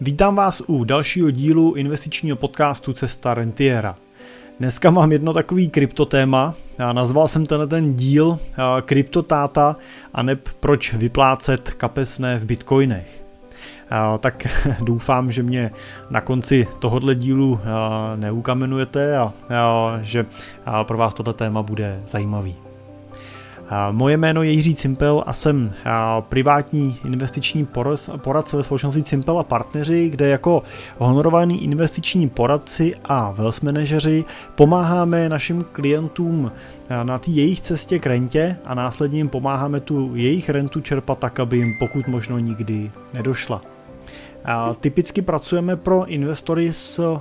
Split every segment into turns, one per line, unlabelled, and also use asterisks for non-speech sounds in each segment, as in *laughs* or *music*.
Vítám vás u dalšího dílu investičního podcastu Cesta Rentiera. Dneska mám jedno takový kryptotéma. Já nazval jsem tenhle ten díl Kryptotáta a neb proč vyplácet kapesné v bitcoinech. Tak *laughs* doufám, že mě na konci tohohle dílu neukamenujete a že pro vás tohle téma bude zajímavý. Moje jméno je Jiří Cimpel a jsem privátní investiční poradce ve společnosti Cimpel a partneři, kde jako honorovaní investiční poradci a wealth manažeři pomáháme našim klientům na té jejich cestě k rentě a následně jim pomáháme tu jejich rentu čerpat tak, aby jim pokud možno nikdy nedošla. Typicky pracujeme pro investory s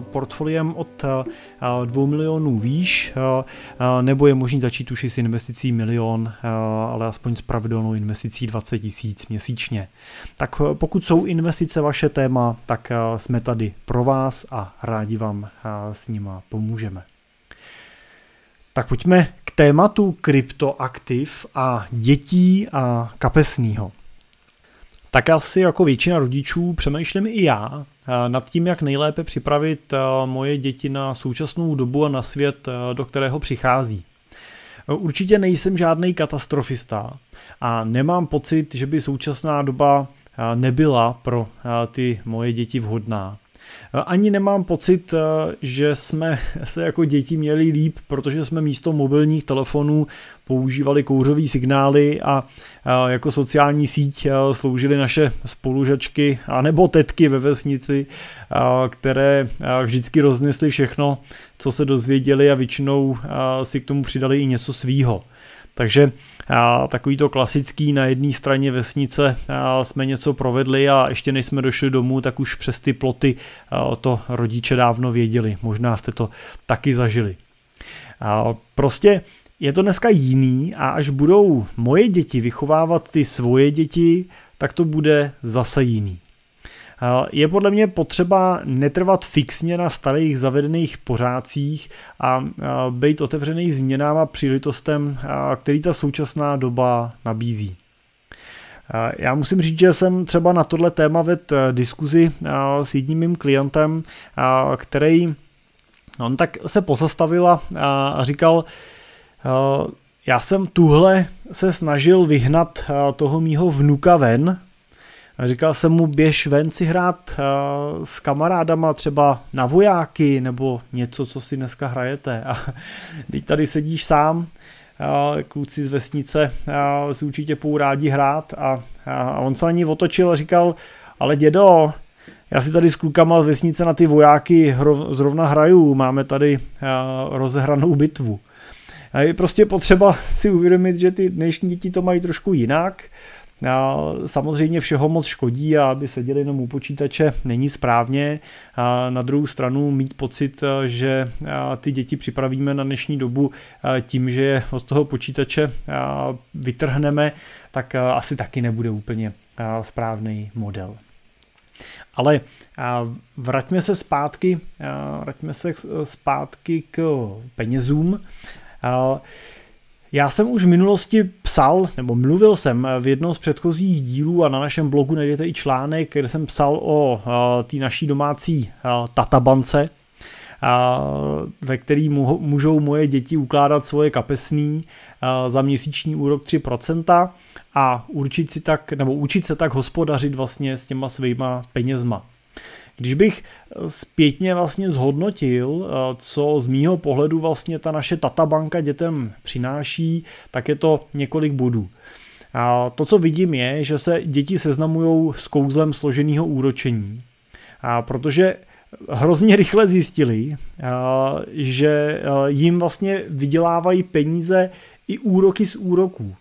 portfoliem od 2 milionů výš, nebo je možný začít už i s investicí milion, ale aspoň s pravidelnou investicí 20 tisíc měsíčně. Tak pokud jsou investice vaše téma, tak jsme tady pro vás a rádi vám s nima pomůžeme. Tak pojďme k tématu kryptoaktiv a dětí a kapesního tak asi jako většina rodičů přemýšlím i já eh, nad tím, jak nejlépe připravit eh, moje děti na současnou dobu a na svět, eh, do kterého přichází. Určitě nejsem žádný katastrofista a nemám pocit, že by současná doba nebyla pro ty moje děti vhodná. Ani nemám pocit, že jsme se jako děti měli líp, protože jsme místo mobilních telefonů používali kouřové signály a jako sociální síť sloužily naše spolužačky a nebo tetky ve vesnici, které vždycky roznesly všechno, co se dozvěděli a většinou si k tomu přidali i něco svýho. Takže takový to klasický na jedné straně vesnice jsme něco provedli a ještě než jsme došli domů, tak už přes ty ploty to rodiče dávno věděli. Možná jste to taky zažili. Prostě je to dneska jiný a až budou moje děti vychovávat ty svoje děti, tak to bude zase jiný. Je podle mě potřeba netrvat fixně na starých zavedených pořádcích a být otevřený změnám a příležitostem, který ta současná doba nabízí. Já musím říct, že jsem třeba na tohle téma ved diskuzi s jedním mým klientem, který on tak se pozastavil a říkal, já jsem tuhle se snažil vyhnat toho mýho vnuka ven, a říkal jsem mu, běž ven si hrát uh, s kamarádama třeba na vojáky nebo něco, co si dneska hrajete. A *laughs* teď tady sedíš sám, kluci z vesnice si určitě půl rádi hrát a, on se na ní otočil a říkal, ale dědo, já si tady s klukama z vesnice na ty vojáky zrovna hraju, máme tady uh, rozehranou bitvu. A je prostě potřeba si uvědomit, že ty dnešní děti to mají trošku jinak, Samozřejmě všeho moc škodí a aby seděli jenom u počítače není správně. Na druhou stranu mít pocit, že ty děti připravíme na dnešní dobu tím, že je od toho počítače vytrhneme, tak asi taky nebude úplně správný model. Ale vraťme se zpátky, vraťme se zpátky k penězům. Já jsem už v minulosti psal, nebo mluvil jsem v jednom z předchozích dílů a na našem blogu najdete i článek, kde jsem psal o té naší domácí tatabance, ve který můžou moje děti ukládat svoje kapesní za měsíční úrok 3% a učit si tak, nebo učit se tak hospodařit vlastně s těma svýma penězma. Když bych eh, zpětně vlastně zhodnotil, eh, co z mýho pohledu vlastně ta naše tatabanka dětem přináší, tak je to několik bodů. A to, co vidím, je, že se děti seznamují s kouzlem složeného úročení. A protože hrozně rychle zjistili, eh, že jim vlastně vydělávají peníze i úroky z úroků.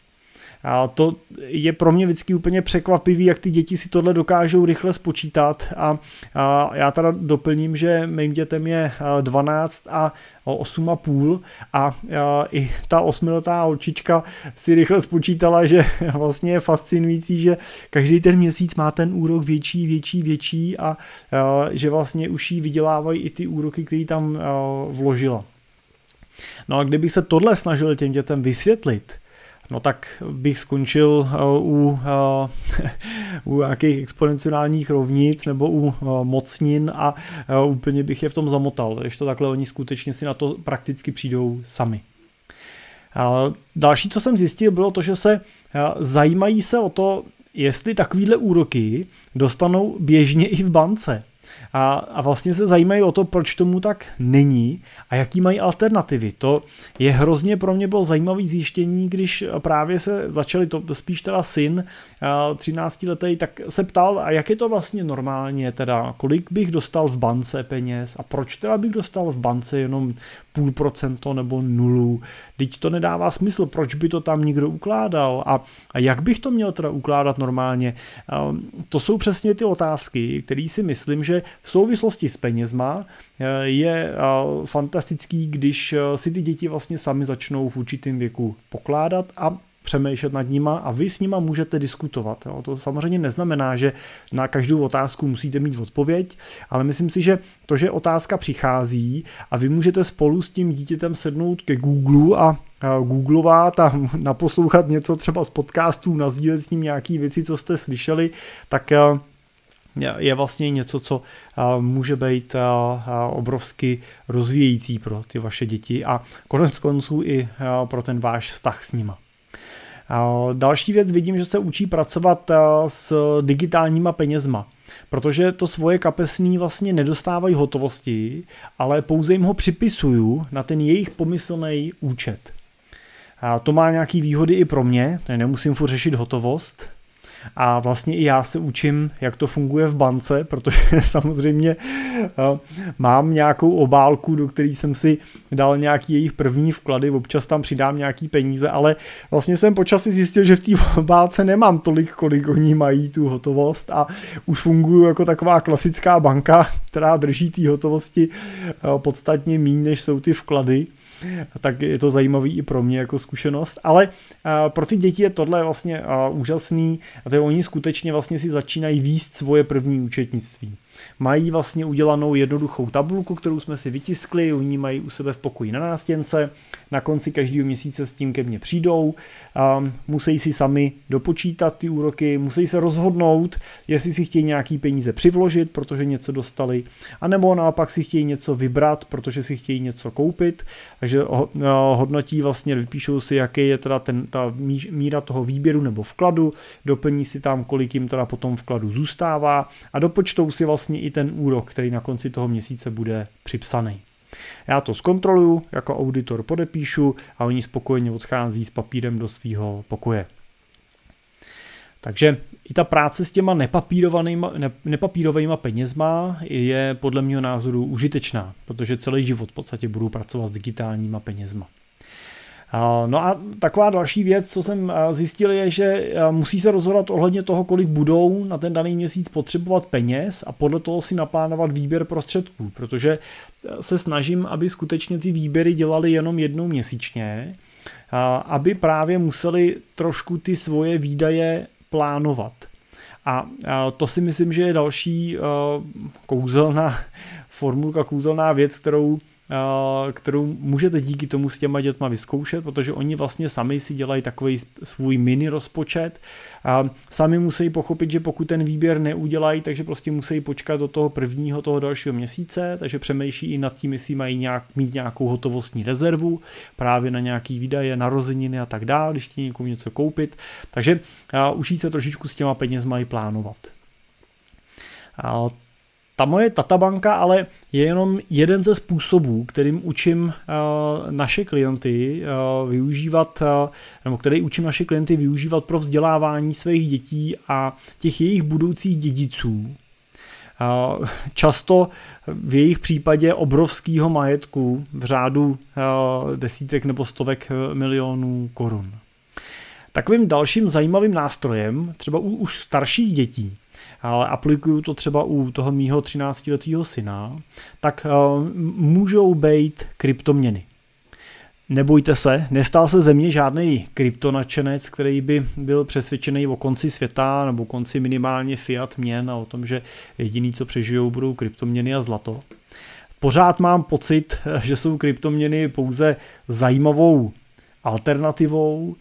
A to je pro mě vždycky úplně překvapivý, jak ty děti si tohle dokážou rychle spočítat a, a já teda doplním, že mým dětem je 12 a 8,5 a, i ta osmiletá holčička si rychle spočítala, že *laughs* vlastně je fascinující, že každý ten měsíc má ten úrok větší, větší, větší a, že vlastně už jí vydělávají i ty úroky, které tam vložila. No a kdybych se tohle snažil těm dětem vysvětlit, no tak bych skončil u, *laughs* u nějakých exponenciálních rovnic nebo u mocnin a úplně bych je v tom zamotal, když to takhle oni skutečně si na to prakticky přijdou sami. Další, co jsem zjistil, bylo to, že se zajímají se o to, jestli takovýhle úroky dostanou běžně i v bance a, a vlastně se zajímají o to, proč tomu tak není a jaký mají alternativy. To je hrozně pro mě bylo zajímavé zjištění, když právě se začali, to spíš teda syn, 13 letý, tak se ptal, a jak je to vlastně normálně, teda kolik bych dostal v bance peněz a proč teda bych dostal v bance jenom půl procento nebo nulu. Teď to nedává smysl, proč by to tam někdo ukládal a, a jak bych to měl teda ukládat normálně. To jsou přesně ty otázky, které si myslím, že v souvislosti s penězma eh, je fantastický, když eh, si ty děti vlastně sami začnou v určitém věku pokládat a přemýšlet nad nima a vy s nima můžete diskutovat. Jo. To samozřejmě neznamená, že na každou otázku musíte mít odpověď, ale myslím si, že to, že otázka přichází a vy můžete spolu s tím dítětem sednout ke Google a googlovat a *laughs* naposlouchat něco třeba z podcastů, nazdílet s ním nějaký věci, co jste slyšeli, tak je vlastně něco, co může být obrovsky rozvíjející pro ty vaše děti a konec konců i pro ten váš vztah s nima. Další věc vidím, že se učí pracovat s digitálníma penězma, protože to svoje kapesní vlastně nedostávají hotovosti, ale pouze jim ho připisuju na ten jejich pomyslný účet. A to má nějaký výhody i pro mě, nemusím furt řešit hotovost, a vlastně i já se učím, jak to funguje v bance, protože *laughs* samozřejmě eh, mám nějakou obálku, do které jsem si dal nějaký jejich první vklady, občas tam přidám nějaký peníze, ale vlastně jsem počasí zjistil, že v té *laughs* obálce nemám tolik, kolik oni mají tu hotovost a už funguju jako taková klasická banka, která drží té hotovosti eh, podstatně méně, než jsou ty vklady tak je to zajímavý i pro mě jako zkušenost, ale pro ty děti je tohle vlastně úžasný a to je oni skutečně vlastně si začínají výst svoje první účetnictví. Mají vlastně udělanou jednoduchou tabulku, kterou jsme si vytiskli, oni mají u sebe v pokoji na nástěnce, na konci každého měsíce s tím ke mně přijdou, um, musí si sami dopočítat ty úroky, musí se rozhodnout, jestli si chtějí nějaký peníze přivložit, protože něco dostali, anebo naopak si chtějí něco vybrat, protože si chtějí něco koupit, takže hodnotí vlastně, vypíšou si, jaký je teda ten, ta míra toho výběru nebo vkladu, doplní si tam, kolik jim teda potom vkladu zůstává a dopočtou si vlastně i ten úrok, který na konci toho měsíce bude připsaný. Já to zkontroluju, jako auditor podepíšu a oni spokojeně odchází s papírem do svého pokoje. Takže i ta práce s těma nepapírovými penězma je podle mého názoru užitečná, protože celý život v podstatě budu pracovat s digitálníma penězma. No a taková další věc, co jsem zjistil, je, že musí se rozhodovat ohledně toho, kolik budou na ten daný měsíc potřebovat peněz a podle toho si naplánovat výběr prostředků, protože se snažím, aby skutečně ty výběry dělali jenom jednou měsíčně, aby právě museli trošku ty svoje výdaje plánovat. A to si myslím, že je další kouzelná *laughs* formulka, kouzelná věc, kterou Eh, kterou můžete díky tomu s těma dětma vyzkoušet, protože oni vlastně sami si dělají takový svůj mini rozpočet. A sami musí pochopit, že pokud ten výběr neudělají, takže prostě musí počkat do toho prvního, toho dalšího měsíce, takže přemýšlí i nad tím, jestli mají nějak, mít nějakou hotovostní rezervu právě na nějaký výdaje, narozeniny a tak dále, když chtějí někomu něco koupit. Takže učí se trošičku s těma penězma i plánovat. A ta moje tatabanka ale je jenom jeden ze způsobů, kterým učím uh, naše klienty uh, využívat, uh, nebo který učím naše klienty využívat pro vzdělávání svých dětí a těch jejich budoucích dědiců. Často v jejich případě obrovského majetku v řádu desítek nebo stovek milionů korun. Takovým dalším zajímavým nástrojem, třeba u už starších dětí, ale aplikuju to třeba u toho mýho 13-letého syna, tak uh, můžou být kryptoměny. Nebojte se, nestal se ze mě žádný kryptonačenec, který by byl přesvědčený o konci světa nebo konci minimálně fiat měn a o tom, že jediný, co přežijou, budou kryptoměny a zlato. Pořád mám pocit, že jsou kryptoměny pouze zajímavou alternativou,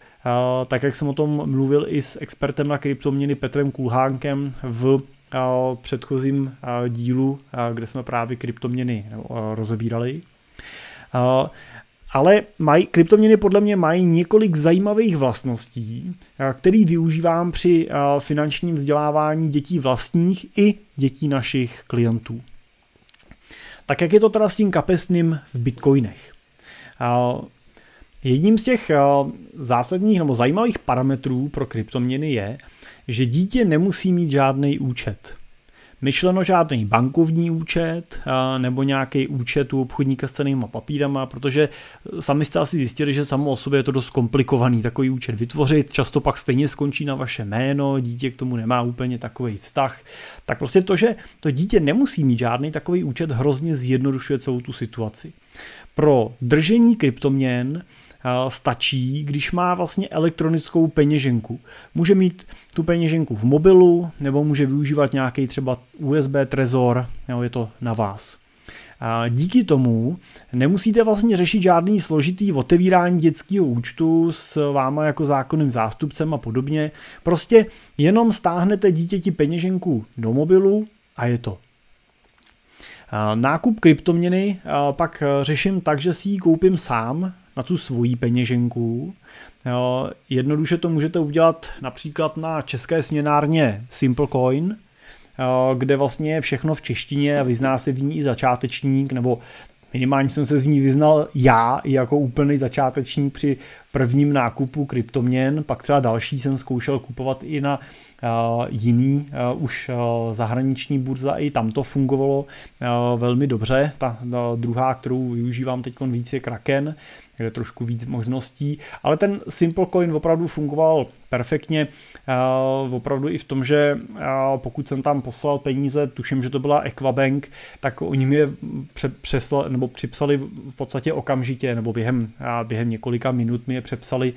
tak jak jsem o tom mluvil i s expertem na kryptoměny Petrem Kulhánkem v předchozím dílu, kde jsme právě kryptoměny rozebírali. Ale mají, kryptoměny podle mě mají několik zajímavých vlastností, který využívám při finančním vzdělávání dětí vlastních i dětí našich klientů. Tak jak je to teda s tím kapesným v bitcoinech? Jedním z těch zásadních nebo zajímavých parametrů pro kryptoměny je, že dítě nemusí mít žádný účet. Myšleno žádný bankovní účet nebo nějaký účet u obchodníka s cenými papírama, protože sami jste asi zjistili, že samo o sobě je to dost komplikovaný takový účet vytvořit, často pak stejně skončí na vaše jméno, dítě k tomu nemá úplně takový vztah. Tak prostě to, že to dítě nemusí mít žádný takový účet, hrozně zjednodušuje celou tu situaci. Pro držení kryptoměn stačí, když má vlastně elektronickou peněženku. Může mít tu peněženku v mobilu, nebo může využívat nějaký třeba USB trezor, je to na vás. A díky tomu nemusíte vlastně řešit žádný složitý otevírání dětského účtu s váma jako zákonným zástupcem a podobně. Prostě jenom stáhnete dítěti peněženku do mobilu a je to. Nákup kryptoměny pak řeším tak, že si ji koupím sám na tu svoji peněženku. Jednoduše to můžete udělat například na české směnárně Simplecoin, kde vlastně je všechno v češtině a vyzná se v ní i začátečník, nebo minimálně jsem se z ní vyznal já i jako úplný začátečník při prvním nákupu kryptoměn, pak třeba další jsem zkoušel kupovat i na uh, jiný uh, už uh, zahraniční burza, i tam to fungovalo velmi dobře. Ta druhá, kterou využívám teď víc je Kraken, kde trošku víc možností, ale ten Simple Coin opravdu fungoval perfektně, uh, opravdu i v tom, že uh, pokud jsem tam poslal peníze, tuším, že to byla Equabank, tak oni mi je přesla, nebo připsali v podstatě okamžitě, nebo během, uh, během několika minut mi je přepsali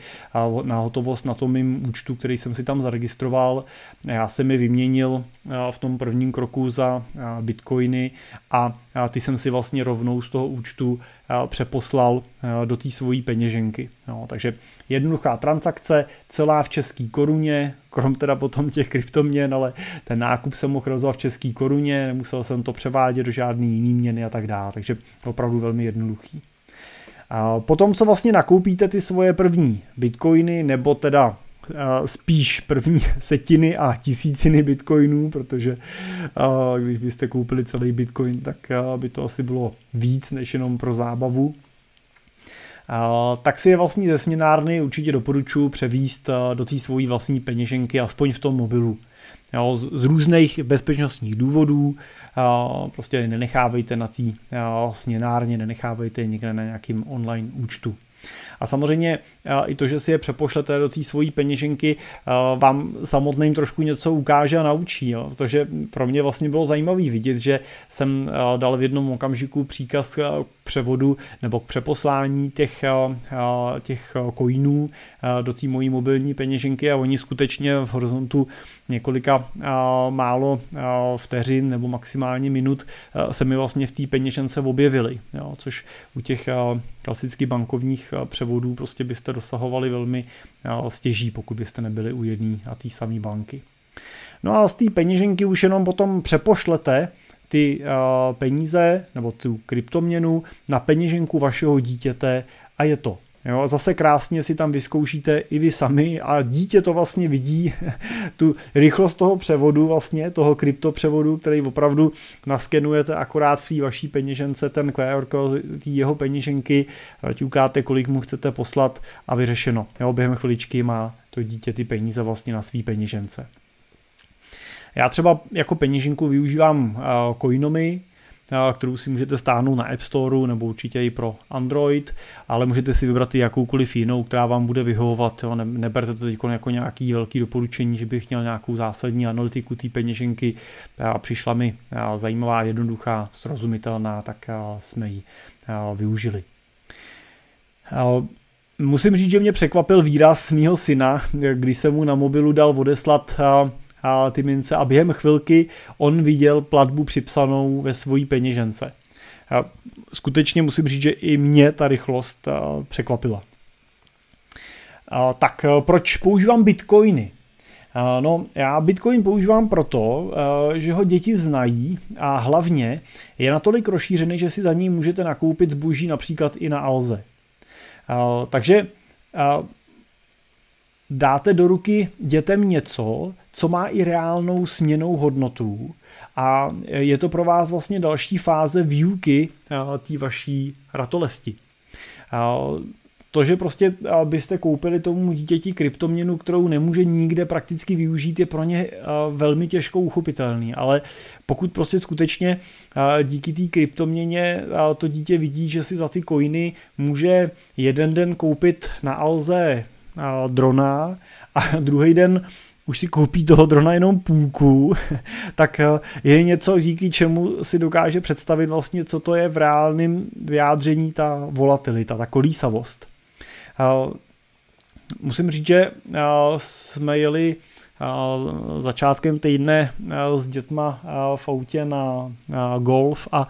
na hotovost na tom mým účtu, který jsem si tam zaregistroval. Já jsem mi vyměnil v tom prvním kroku za bitcoiny a ty jsem si vlastně rovnou z toho účtu přeposlal do té svojí peněženky. No, takže jednoduchá transakce, celá v české koruně, krom teda potom těch kryptoměn, ale ten nákup jsem mohl rozvat v české koruně, nemusel jsem to převádět do žádný jiný měny a tak dále, takže opravdu velmi jednoduchý. Potom, co vlastně nakoupíte ty svoje první bitcoiny, nebo teda spíš první *laughs* setiny a tisíciny bitcoinů, protože když byste koupili celý bitcoin, tak by to asi bylo víc než jenom pro zábavu. Tak si je vlastně ze směnárny určitě doporučuji převíst do té svojí vlastní peněženky, aspoň v tom mobilu. Jo, z, z různých bezpečnostních důvodů, prostě nenechávejte na té směnárně, nenechávejte někde na nějakým online účtu. A samozřejmě i to, že si je přepošlete do té svojí peněženky, vám samotným trošku něco ukáže a naučí. Jo. Protože pro mě vlastně bylo zajímavé vidět, že jsem dal v jednom okamžiku příkaz převodu nebo k přeposlání těch, těch coinů do té mojí mobilní peněženky a oni skutečně v horizontu několika málo vteřin nebo maximálně minut se mi vlastně v té peněžence objevili, jo, což u těch klasicky bankovních převodů prostě byste dosahovali velmi stěží, pokud byste nebyli u jedné a té samé banky. No a z té peněženky už jenom potom přepošlete ty peníze nebo tu kryptoměnu na peněženku vašeho dítěte a je to. Jo, zase krásně si tam vyzkoušíte i vy sami a dítě to vlastně vidí, *laughs* tu rychlost toho převodu vlastně, toho kryptopřevodu, který opravdu naskenujete akorát v té vaší peněžence, ten QR kód jeho peněženky, ťukáte, kolik mu chcete poslat a vyřešeno. Jo, během chviličky má to dítě ty peníze vlastně na své peněžence. Já třeba jako peněženku využívám Coinomy, kterou si můžete stáhnout na App Store nebo určitě i pro Android, ale můžete si vybrat i jakoukoliv jinou, která vám bude vyhovovat. Jo. Ne, neberte to teď jako nějaký velký doporučení, že bych měl nějakou zásadní analytiku té peněženky a přišla mi zajímavá, jednoduchá, srozumitelná, tak jsme ji využili. Musím říct, že mě překvapil výraz mýho syna, *laughs* když jsem mu na mobilu dal odeslat ty mince a během chvilky on viděl platbu připsanou ve svojí peněžence. Skutečně musím říct, že i mě ta rychlost překvapila. Tak proč používám bitcoiny? No, já Bitcoin používám proto, že ho děti znají a hlavně je natolik rozšířený, že si za ní můžete nakoupit zboží například i na Alze. Takže dáte do ruky dětem něco, co má i reálnou směnou hodnotu a je to pro vás vlastně další fáze výuky té vaší ratolesti. To, že prostě byste koupili tomu dítěti kryptoměnu, kterou nemůže nikde prakticky využít, je pro ně velmi těžko uchopitelný. Ale pokud prostě skutečně díky té kryptoměně to dítě vidí, že si za ty coiny může jeden den koupit na Alze drona a druhý den už si koupí toho drona jenom půlku, *laughs* tak je něco, díky čemu si dokáže představit vlastně, co to je v reálném vyjádření ta volatilita, ta kolísavost. Musím říct, že jsme jeli začátkem týdne s dětma v autě na golf a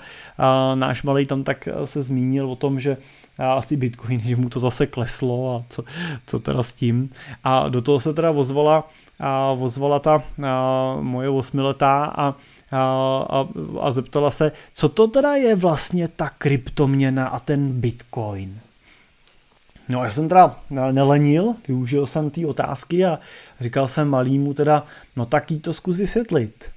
náš malý tam tak se zmínil o tom, že a ty bitcoiny, že mu to zase kleslo a co, co teda s tím. A do toho se teda vozvala, a vozvala ta a moje osmiletá a, a, a, a zeptala se, co to teda je vlastně ta kryptoměna a ten bitcoin. No já jsem teda nelenil, využil jsem ty otázky a říkal jsem malýmu teda, no tak jí to zkus vysvětlit.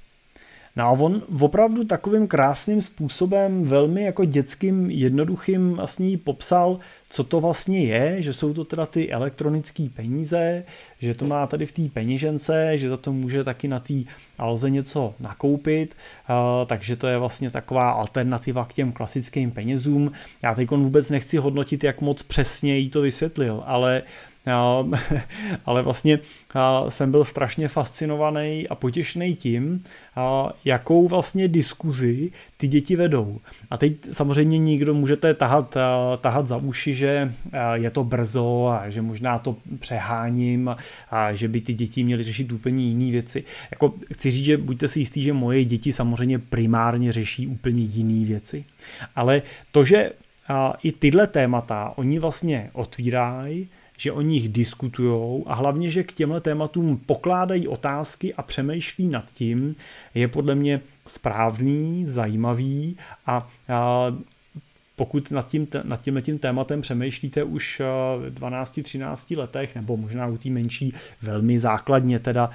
No a on opravdu takovým krásným způsobem, velmi jako dětským, jednoduchým vlastně popsal, co to vlastně je, že jsou to teda ty elektronické peníze, že to má tady v té peněžence, že za to může taky na té alze něco nakoupit, takže to je vlastně taková alternativa k těm klasickým penězům. Já teď vůbec nechci hodnotit, jak moc přesně jí to vysvětlil, ale *laughs* ale vlastně jsem byl strašně fascinovaný a potěšený tím, jakou vlastně diskuzi ty děti vedou. A teď samozřejmě nikdo můžete tahat, tahat za uši, že je to brzo a že možná to přeháním a že by ty děti měly řešit úplně jiné věci. Jako chci říct, že buďte si jistí, že moje děti samozřejmě primárně řeší úplně jiné věci. Ale to, že i tyhle témata oni vlastně otvírají, že o nich diskutují a hlavně, že k těmhle tématům pokládají otázky a přemýšlí nad tím, je podle mě správný, zajímavý a, a pokud nad tím, nad tím, tím tématem přemýšlíte už v 12-13 letech, nebo možná u té menší velmi základně teda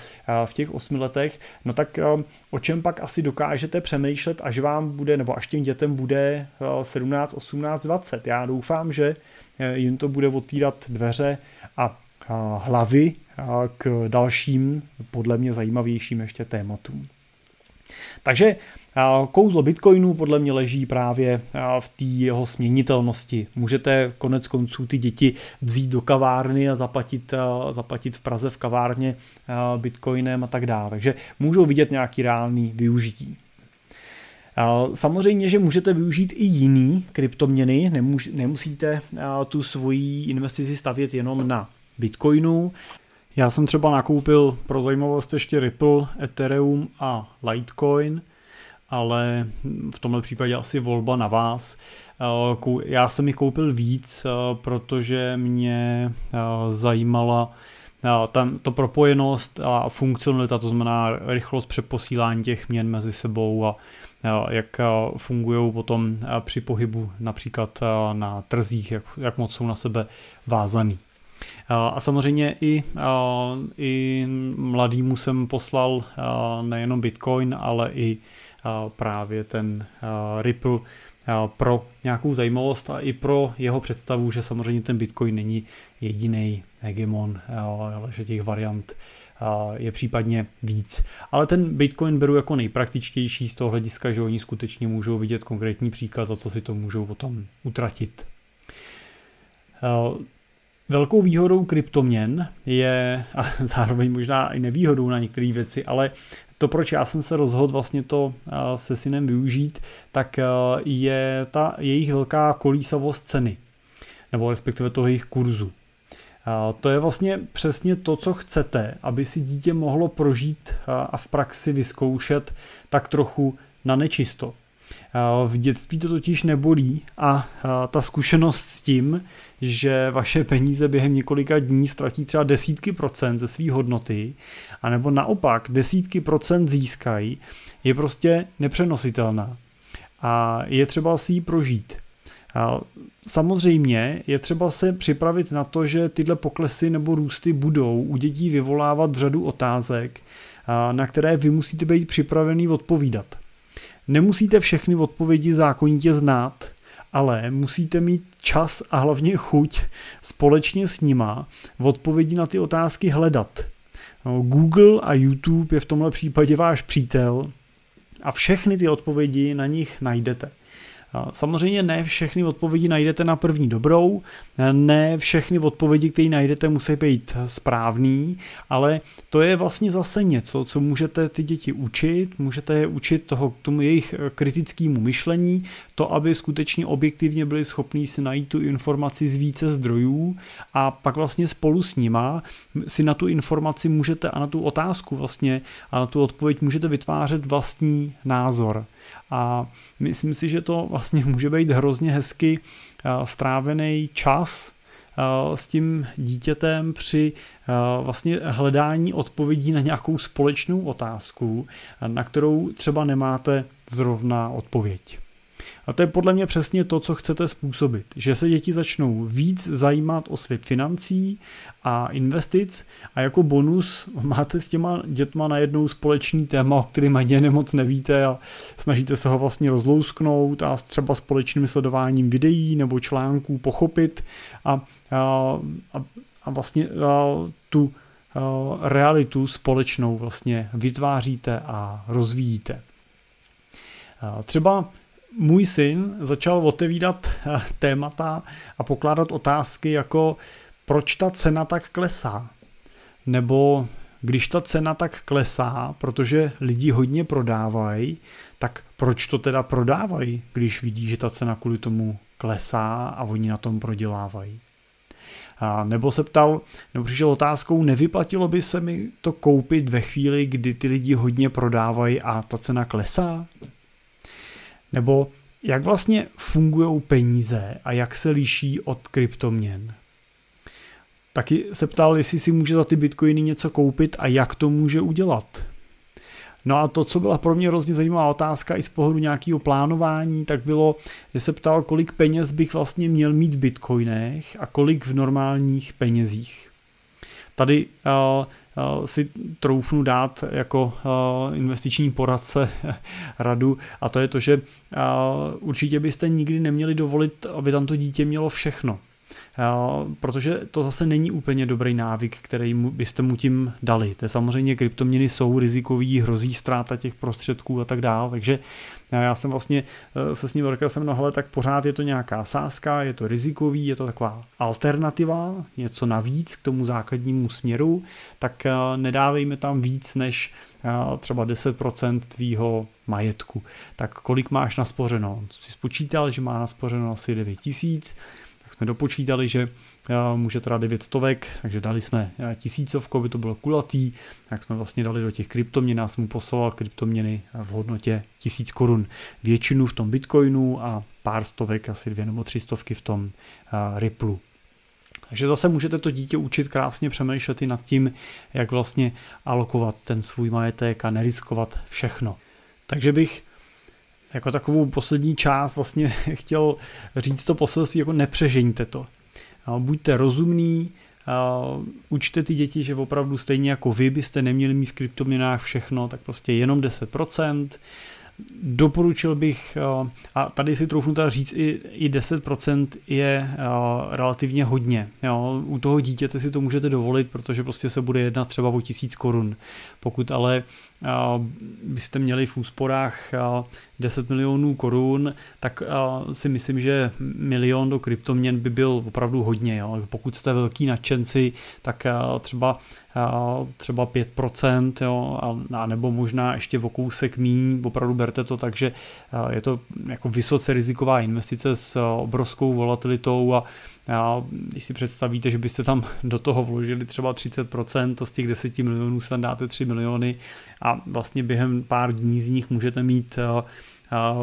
v těch 8 letech, no tak o čem pak asi dokážete přemýšlet, až vám bude, nebo až těm dětem bude 17, 18, 20. Já doufám, že jim to bude otvírat dveře a hlavy k dalším, podle mě zajímavějším ještě tématům. Takže kouzlo Bitcoinu podle mě leží právě v té jeho směnitelnosti. Můžete konec konců ty děti vzít do kavárny a zaplatit, zaplatit v Praze v kavárně Bitcoinem a tak dále. Takže můžou vidět nějaký reálný využití. Samozřejmě, že můžete využít i jiný kryptoměny, Nemůž, nemusíte tu svoji investici stavět jenom na Bitcoinu. Já jsem třeba nakoupil pro zajímavost ještě Ripple, Ethereum a Litecoin, ale v tomhle případě asi volba na vás. Já jsem jich koupil víc, protože mě zajímala tam to propojenost a funkcionalita, to znamená rychlost přeposílání těch měn mezi sebou a jak fungují potom při pohybu například na trzích, jak, jak moc jsou na sebe vázaný. A samozřejmě i, i mladýmu jsem poslal nejenom Bitcoin, ale i právě ten Ripple pro nějakou zajímavost a i pro jeho představu, že samozřejmě ten Bitcoin není jediný hegemon, ale že těch variant je případně víc. Ale ten Bitcoin beru jako nejpraktičtější z toho hlediska, že oni skutečně můžou vidět konkrétní příklad, za co si to můžou potom utratit. Velkou výhodou kryptoměn je, a *laughs* zároveň možná i nevýhodou na některé věci, ale to, proč já jsem se rozhodl vlastně to se synem využít, tak je ta jejich velká kolísavost ceny, nebo respektive toho jejich kurzu. To je vlastně přesně to, co chcete, aby si dítě mohlo prožít a v praxi vyzkoušet tak trochu na nečisto. V dětství to totiž nebolí a ta zkušenost s tím, že vaše peníze během několika dní ztratí třeba desítky procent ze své hodnoty, anebo naopak desítky procent získají, je prostě nepřenositelná. A je třeba si ji prožít. Samozřejmě je třeba se připravit na to, že tyhle poklesy nebo růsty budou u dětí vyvolávat řadu otázek, na které vy musíte být připravený odpovídat. Nemusíte všechny odpovědi zákonitě znát, ale musíte mít čas a hlavně chuť společně s nima odpovědi na ty otázky hledat. No, Google a YouTube je v tomhle případě váš přítel a všechny ty odpovědi na nich najdete. Samozřejmě ne všechny odpovědi najdete na první dobrou, ne všechny odpovědi, které najdete, musí být správný, ale to je vlastně zase něco, co můžete ty děti učit, můžete je učit toho, k tomu jejich kritickému myšlení, to, aby skutečně objektivně byli schopní si najít tu informaci z více zdrojů a pak vlastně spolu s nima si na tu informaci můžete a na tu otázku vlastně a na tu odpověď můžete vytvářet vlastní názor. A myslím si, že to vlastně *laughs* může být hrozně hezky eh, strávený čas eh, s tím dítětem při eh, vlastně hledání odpovědí na nějakou společnou otázku, na kterou třeba nemáte zrovna odpověď. A to je podle mě přesně to, co chcete způsobit. Že se děti začnou víc zajímat o svět financí a investic a jako bonus *laughs* máte s těma dětma najednou společný téma, o kterým ani *laughs* moc nevíte a snažíte se ho vlastně rozlousknout a třeba společným sledováním videí nebo článků pochopit a, a, a, a vlastně a, tu a, realitu společnou vlastně vytváříte a rozvíjíte. Třeba můj syn začal otevírat eh, témata a pokládat otázky jako proč ta cena tak klesá? Nebo když ta cena tak klesá, protože lidi hodně prodávají, tak proč to teda prodávají, když vidí, že ta cena kvůli tomu klesá a oni na tom prodělávají? A nebo se ptal, nebo přišel otázkou, nevyplatilo by se mi to koupit ve chvíli, kdy ty lidi hodně prodávají a ta cena klesá? Nebo jak vlastně fungují peníze a jak se liší od kryptoměn. Taky se ptal, jestli si může za ty bitcoiny něco koupit a jak to může udělat. No a to, co byla pro mě hrozně zajímavá otázka i z pohledu nějakého plánování, tak bylo, že se ptal, kolik peněz bych vlastně měl mít v bitcoinech a kolik v normálních penězích. Tady uh, si troufnu dát jako uh, investiční poradce *laughs* radu a to je to, že určitě byste nikdy neměli dovolit, aby tam to dítě mělo všechno. Protože to zase není úplně dobrý návyk, který mu, byste mu tím dali. To je samozřejmě kryptoměny jsou rizikový, hrozí ztráta těch prostředků a tak dále, takže já jsem vlastně eh, se s ním říkal jsem, no hele, tak pořád je to nějaká sázka, je to rizikový, je to taková alternativa, něco navíc k tomu základnímu směru, tak eh, nedávejme tam víc než eh, třeba 10% tvýho majetku. Tak kolik máš naspořeno? Jsi spočítal, že má naspořeno asi 9 tisíc, tak jsme dopočítali, že může teda 9 stovek, takže dali jsme tisícovku, aby to bylo kulatý, tak jsme vlastně dali do těch kryptoměn, jsem mu poslal kryptoměny v hodnotě 1000 korun. Většinu v tom Bitcoinu a pár stovek, asi dvě nebo tři stovky v tom Ripple. Takže zase můžete to dítě učit krásně přemýšlet i nad tím, jak vlastně alokovat ten svůj majetek a neriskovat všechno. Takže bych jako takovou poslední část vlastně *laughs* chtěl říct to poselství, jako nepřežeňte to. Buďte rozumní, učte ty děti, že opravdu stejně jako vy byste neměli mít v kryptoměnách všechno, tak prostě jenom 10%, doporučil bych, a tady si troufnu teda říct, i, i 10% je relativně hodně. Jo. U toho dítěte si to můžete dovolit, protože prostě se bude jednat třeba o tisíc korun. Pokud ale byste měli v úsporách 10 milionů korun, tak si myslím, že milion do kryptoměn by byl opravdu hodně. Jo. Pokud jste velký nadšenci, tak třeba třeba 5%, jo, a, nebo možná ještě v kousek míň, opravdu berte to tak, že je to jako vysoce riziková investice s obrovskou volatilitou a a když si představíte, že byste tam *laughs* do toho vložili třeba 30%, to z těch 10 milionů se tam dáte 3 miliony a vlastně během pár dní z nich můžete mít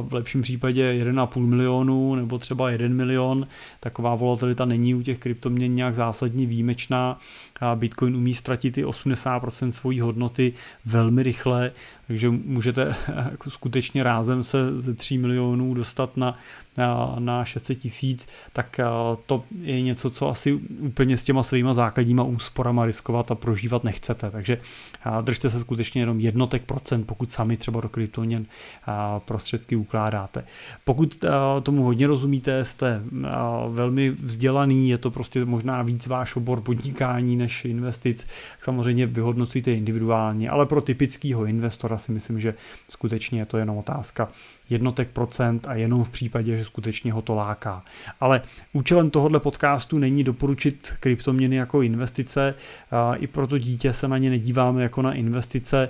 v lepším případě 1,5 milionu nebo třeba 1 milion. Taková volatilita není u těch kryptoměn nějak zásadně výjimečná. Bitcoin umí ztratit i 80% svojí hodnoty velmi rychle, takže můžete jako skutečně rázem se ze 3 milionů dostat na, na, na 600 tisíc, tak to je něco, co asi úplně s těma svýma základníma úsporama riskovat a prožívat nechcete. Takže držte se skutečně jenom jednotek procent, pokud sami třeba do kryptoměn prostředky ukládáte. Pokud tomu hodně rozumíte, jste velmi vzdělaný, je to prostě možná víc váš obor podnikání než investic, samozřejmě vyhodnocujte individuálně, ale pro typického investora si myslím, že skutečně je to jenom otázka jednotek procent a jenom v případě, že skutečně ho to láká. Ale účelem tohohle podcastu není doporučit kryptoměny jako investice, i proto dítě se na ně nedíváme jako na investice,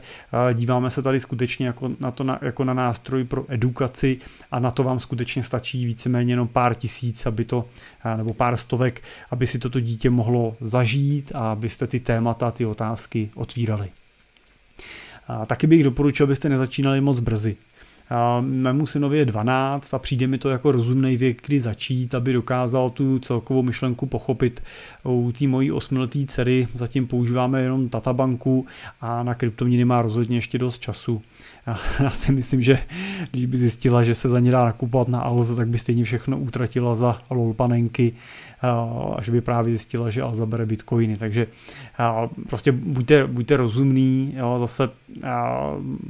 díváme se tady skutečně jako na to jako na nástroj pro edukaci a na to vám skutečně stačí víceméně jenom pár tisíc, aby to, nebo pár stovek, aby si toto dítě mohlo zažít a abyste ty témata, ty otázky otvírali. A taky bych doporučil, abyste nezačínali moc brzy. Mému synovi je 12 a přijde mi to jako rozumný věk, kdy začít, aby dokázal tu celkovou myšlenku pochopit. U té mojí osmiletý dcery zatím používáme jenom databanku a na kryptoměny má rozhodně ještě dost času. *laughs* Já si myslím, že když by zjistila, že se za ně dá nakupovat na Alze, tak by stejně všechno utratila za lolpanenky, až by právě zjistila, že Alza bere bitcoiny. Takže prostě buďte, buďte rozumný, jo, zase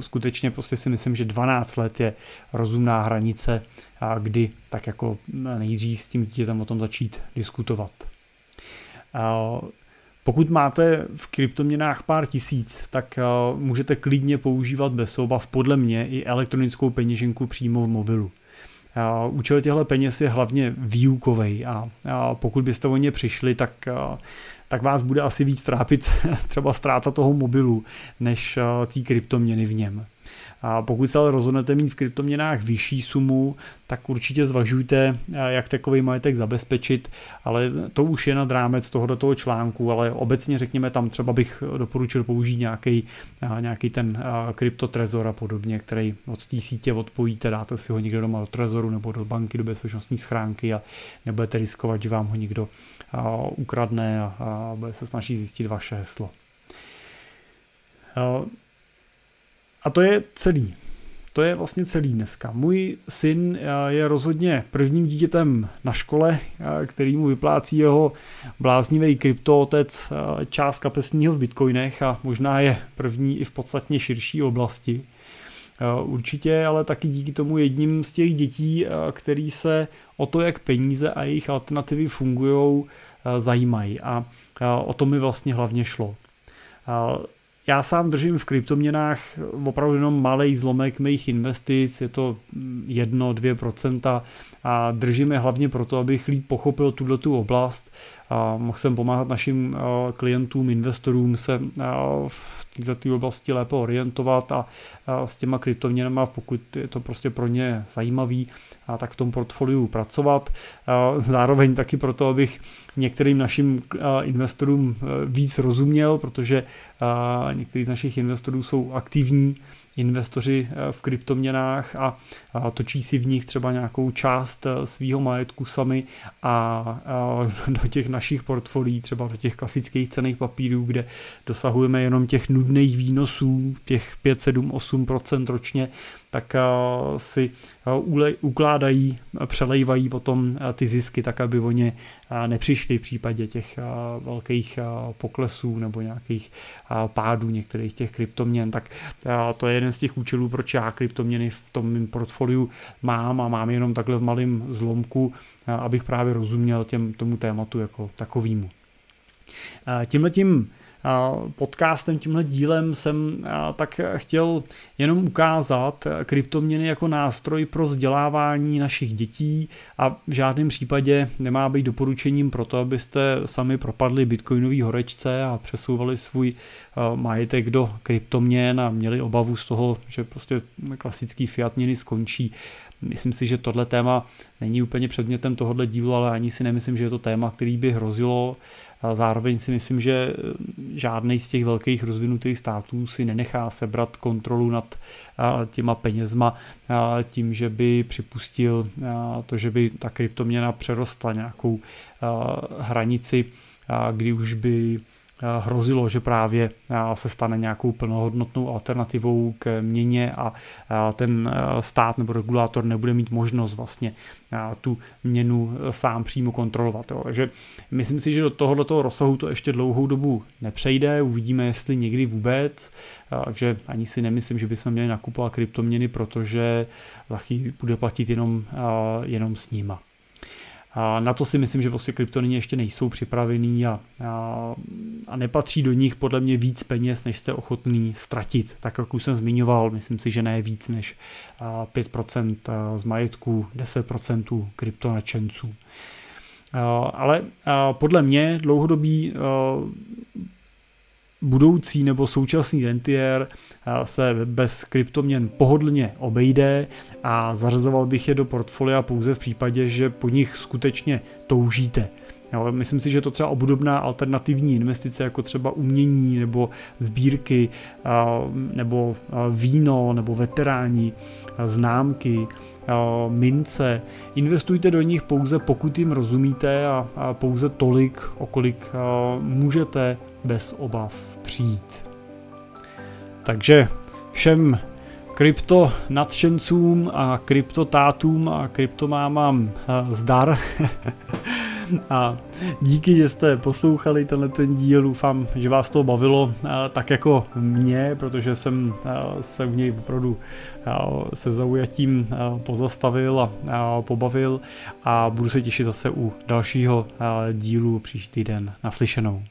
skutečně prostě si myslím, že 12 let je rozumná hranice, kdy tak jako nejdřív s tím dítětem o tom začít diskutovat. Pokud máte v kryptoměnách pár tisíc, tak můžete klidně používat bez obav podle mě i elektronickou peněženku přímo v mobilu. Účel těchto peněz je hlavně výukový a pokud byste o ně přišli, tak, tak vás bude asi víc trápit *laughs* třeba ztráta toho mobilu, než té kryptoměny v něm. A pokud se ale rozhodnete mít v kryptoměnách vyšší sumu, tak určitě zvažujte, jak takový majetek zabezpečit, ale to už je nad rámec toho do toho článku, ale obecně řekněme tam třeba bych doporučil použít nějaký, nějaký ten kryptotrezor a podobně, který od té sítě odpojíte, dáte si ho někde doma do trezoru nebo do banky, do bezpečnostní schránky a nebudete riskovat, že vám ho někdo ukradne a bude se snažit zjistit vaše heslo. A to je celý. To je vlastně celý dneska. Můj syn eh, je rozhodně prvním dítětem na škole, eh, který mu vyplácí jeho bláznivý kryptootec eh, část kapesního v bitcoinech a možná je první i v podstatně širší oblasti. Určitě, ale taky díky tomu jedním z těch dětí, který se o to, jak peníze a jejich alternativy fungují, zajímají. A o to mi vlastně hlavně šlo. Já sám držím v kryptoměnách opravdu jenom malý zlomek mých investic, je to 1-2% a držím je hlavně proto, abych líp pochopil tuto tu oblast a mohl jsem pomáhat našim klientům, investorům se v této oblasti lépe orientovat a s těma kryptoměnama, pokud je to prostě pro ně zajímavý, a tak v tom portfoliu pracovat. Zároveň taky proto, abych některým našim investorům víc rozuměl, protože někteří z našich investorů jsou aktivní investoři eh, v kryptoměnách a točí si v nich třeba nějakou část eh, svého majetku sami a *laughs* do těch našich portfolií, třeba do těch klasických cených papírů, kde dosahujeme jenom těch nudných výnosů, těch 5, 7, 8% ročně, tak si ukládají, přelejvají potom ty zisky tak, aby oni nepřišli v případě těch velkých poklesů nebo nějakých pádů některých těch kryptoměn. Tak to je jeden z těch účelů, proč já kryptoměny v tom mým portfoliu mám a mám jenom takhle v malém zlomku, abych právě rozuměl těm, tomu tématu jako takovýmu. Tímhle tím podcastem, tímhle dílem jsem tak chtěl jenom ukázat kryptoměny jako nástroj pro vzdělávání našich dětí a v žádném případě nemá být doporučením pro to, abyste sami propadli bitcoinový horečce a přesouvali svůj majetek do kryptoměn a měli obavu z toho, že prostě klasický fiat měny skončí. myslím si, že tohle téma není úplně předmětem tohohle dílu, ale ani si nemyslím, že je to téma, který by hrozilo Zároveň si myslím, že eh, žádný z těch velkých rozvinutých států si nenechá sebrat kontrolu nad těma penězma tím, že by připustil to, že by ta kryptoměna přerostla nějakou hranici, kdy už by hrozilo, že právě se stane nějakou plnohodnotnou alternativou k měně a ten stát nebo regulátor nebude mít možnost vlastně tu měnu sám přímo kontrolovat. Jo. Takže myslím si, že do tohoto rozsahu to ještě dlouhou dobu nepřejde, uvidíme, jestli někdy vůbec, takže ani si nemyslím, že bychom měli nakupovat kryptoměny, protože za bude platit jenom, jenom s nima. A na to si myslím, že prostě kryptoniny ještě nejsou připravený a, a, a nepatří do nich podle mě víc peněz, než jste ochotný ztratit. Tak jak už jsem zmiňoval, myslím si, že ne víc než 5% z majetku, 10% kryptonačenců. Ale podle mě dlouhodobý budoucí nebo současný rentier eh, se bez kryptoměn pohodlně obejde a zařazoval bych je do portfolia pouze v případě, že po nich skutečně toužíte. Jo, myslím si, že to třeba obdobná alternativní investice, jako třeba umění nebo sbírky, eh, nebo eh, víno, nebo veteráni, známky, mince. Investujte do nich pouze pokud jim rozumíte a pouze tolik, o kolik můžete bez obav přijít. Takže všem krypto nadšencům a kryptotátům a kryptomámám zdar. *laughs* a díky, že jste poslouchali tenhle ten díl, doufám, že vás to bavilo tak jako mě, protože jsem se u něj opravdu se zaujatím pozastavil a pobavil a budu se těšit zase u dalšího dílu příští týden. Naslyšenou.